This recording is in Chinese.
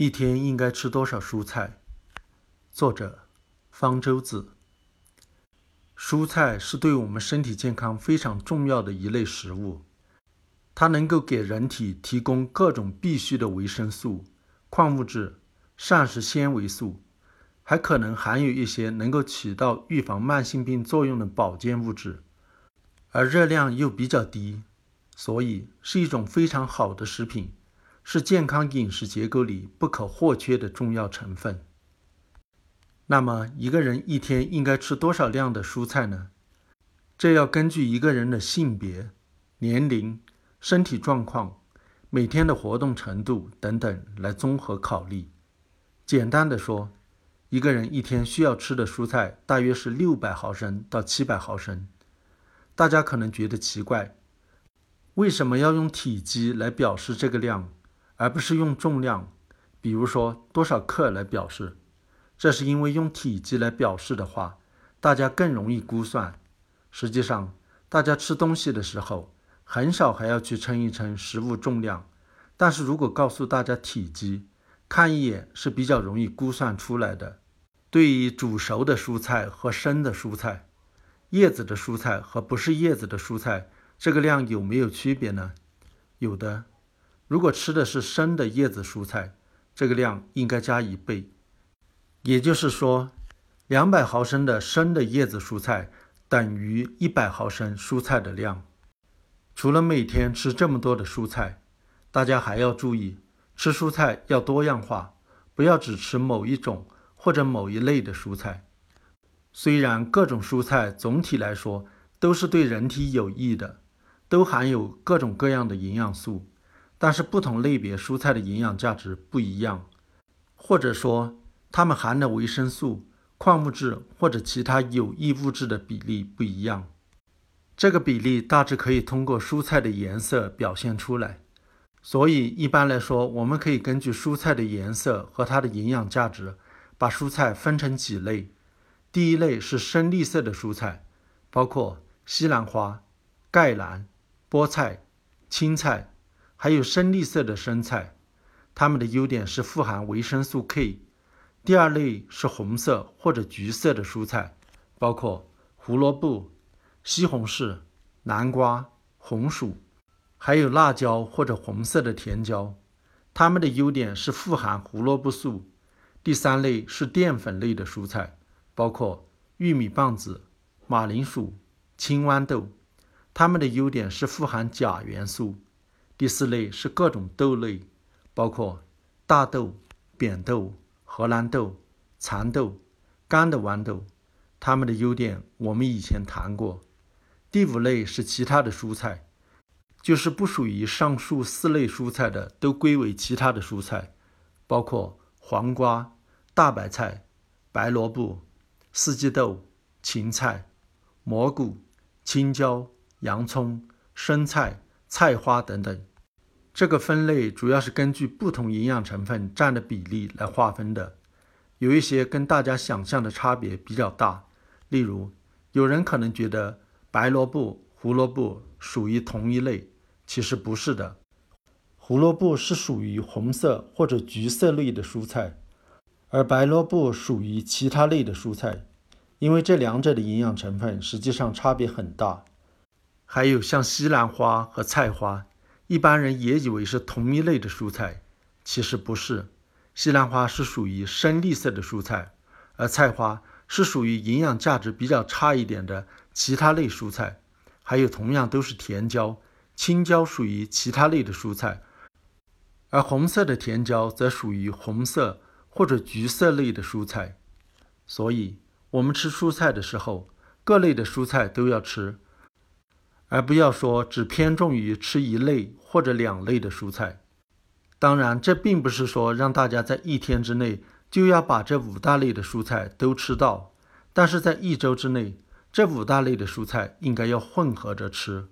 一天应该吃多少蔬菜？作者：方舟子。蔬菜是对我们身体健康非常重要的一类食物，它能够给人体提供各种必需的维生素、矿物质、膳食纤维素，还可能含有一些能够起到预防慢性病作用的保健物质，而热量又比较低，所以是一种非常好的食品。是健康饮食结构里不可或缺的重要成分。那么，一个人一天应该吃多少量的蔬菜呢？这要根据一个人的性别、年龄、身体状况、每天的活动程度等等来综合考虑。简单的说，一个人一天需要吃的蔬菜大约是六百毫升到七百毫升。大家可能觉得奇怪，为什么要用体积来表示这个量？而不是用重量，比如说多少克来表示，这是因为用体积来表示的话，大家更容易估算。实际上，大家吃东西的时候，很少还要去称一称食物重量。但是如果告诉大家体积，看一眼是比较容易估算出来的。对于煮熟的蔬菜和生的蔬菜，叶子的蔬菜和不是叶子的蔬菜，这个量有没有区别呢？有的。如果吃的是生的叶子蔬菜，这个量应该加一倍，也就是说，两百毫升的生的叶子蔬菜等于一百毫升蔬菜的量。除了每天吃这么多的蔬菜，大家还要注意，吃蔬菜要多样化，不要只吃某一种或者某一类的蔬菜。虽然各种蔬菜总体来说都是对人体有益的，都含有各种各样的营养素。但是不同类别蔬菜的营养价值不一样，或者说它们含的维生素、矿物质或者其他有益物质的比例不一样。这个比例大致可以通过蔬菜的颜色表现出来。所以一般来说，我们可以根据蔬菜的颜色和它的营养价值，把蔬菜分成几类。第一类是深绿色的蔬菜，包括西兰花、芥蓝、菠菜、青菜。还有深绿色的生菜，它们的优点是富含维生素 K。第二类是红色或者橘色的蔬菜，包括胡萝卜、西红柿、南瓜、红薯，还有辣椒或者红色的甜椒，它们的优点是富含胡萝卜素。第三类是淀粉类的蔬菜，包括玉米棒子、马铃薯、青豌豆，它们的优点是富含钾元素。第四类是各种豆类，包括大豆、扁豆、荷兰豆、蚕豆、干的豌豆，它们的优点我们以前谈过。第五类是其他的蔬菜，就是不属于上述四类蔬菜的，都归为其他的蔬菜，包括黄瓜、大白菜、白萝卜、四季豆、芹菜、蘑菇、青椒、洋葱、生菜。菜花等等，这个分类主要是根据不同营养成分占的比例来划分的，有一些跟大家想象的差别比较大。例如，有人可能觉得白萝卜、胡萝卜属于同一类，其实不是的。胡萝卜是属于红色或者橘色类的蔬菜，而白萝卜属于其他类的蔬菜，因为这两者的营养成分实际上差别很大。还有像西兰花和菜花，一般人也以为是同一类的蔬菜，其实不是。西兰花是属于深绿色的蔬菜，而菜花是属于营养价值比较差一点的其他类蔬菜。还有同样都是甜椒，青椒属于其他类的蔬菜，而红色的甜椒则属于红色或者橘色类的蔬菜。所以，我们吃蔬菜的时候，各类的蔬菜都要吃。而不要说只偏重于吃一类或者两类的蔬菜。当然，这并不是说让大家在一天之内就要把这五大类的蔬菜都吃到，但是在一周之内，这五大类的蔬菜应该要混合着吃。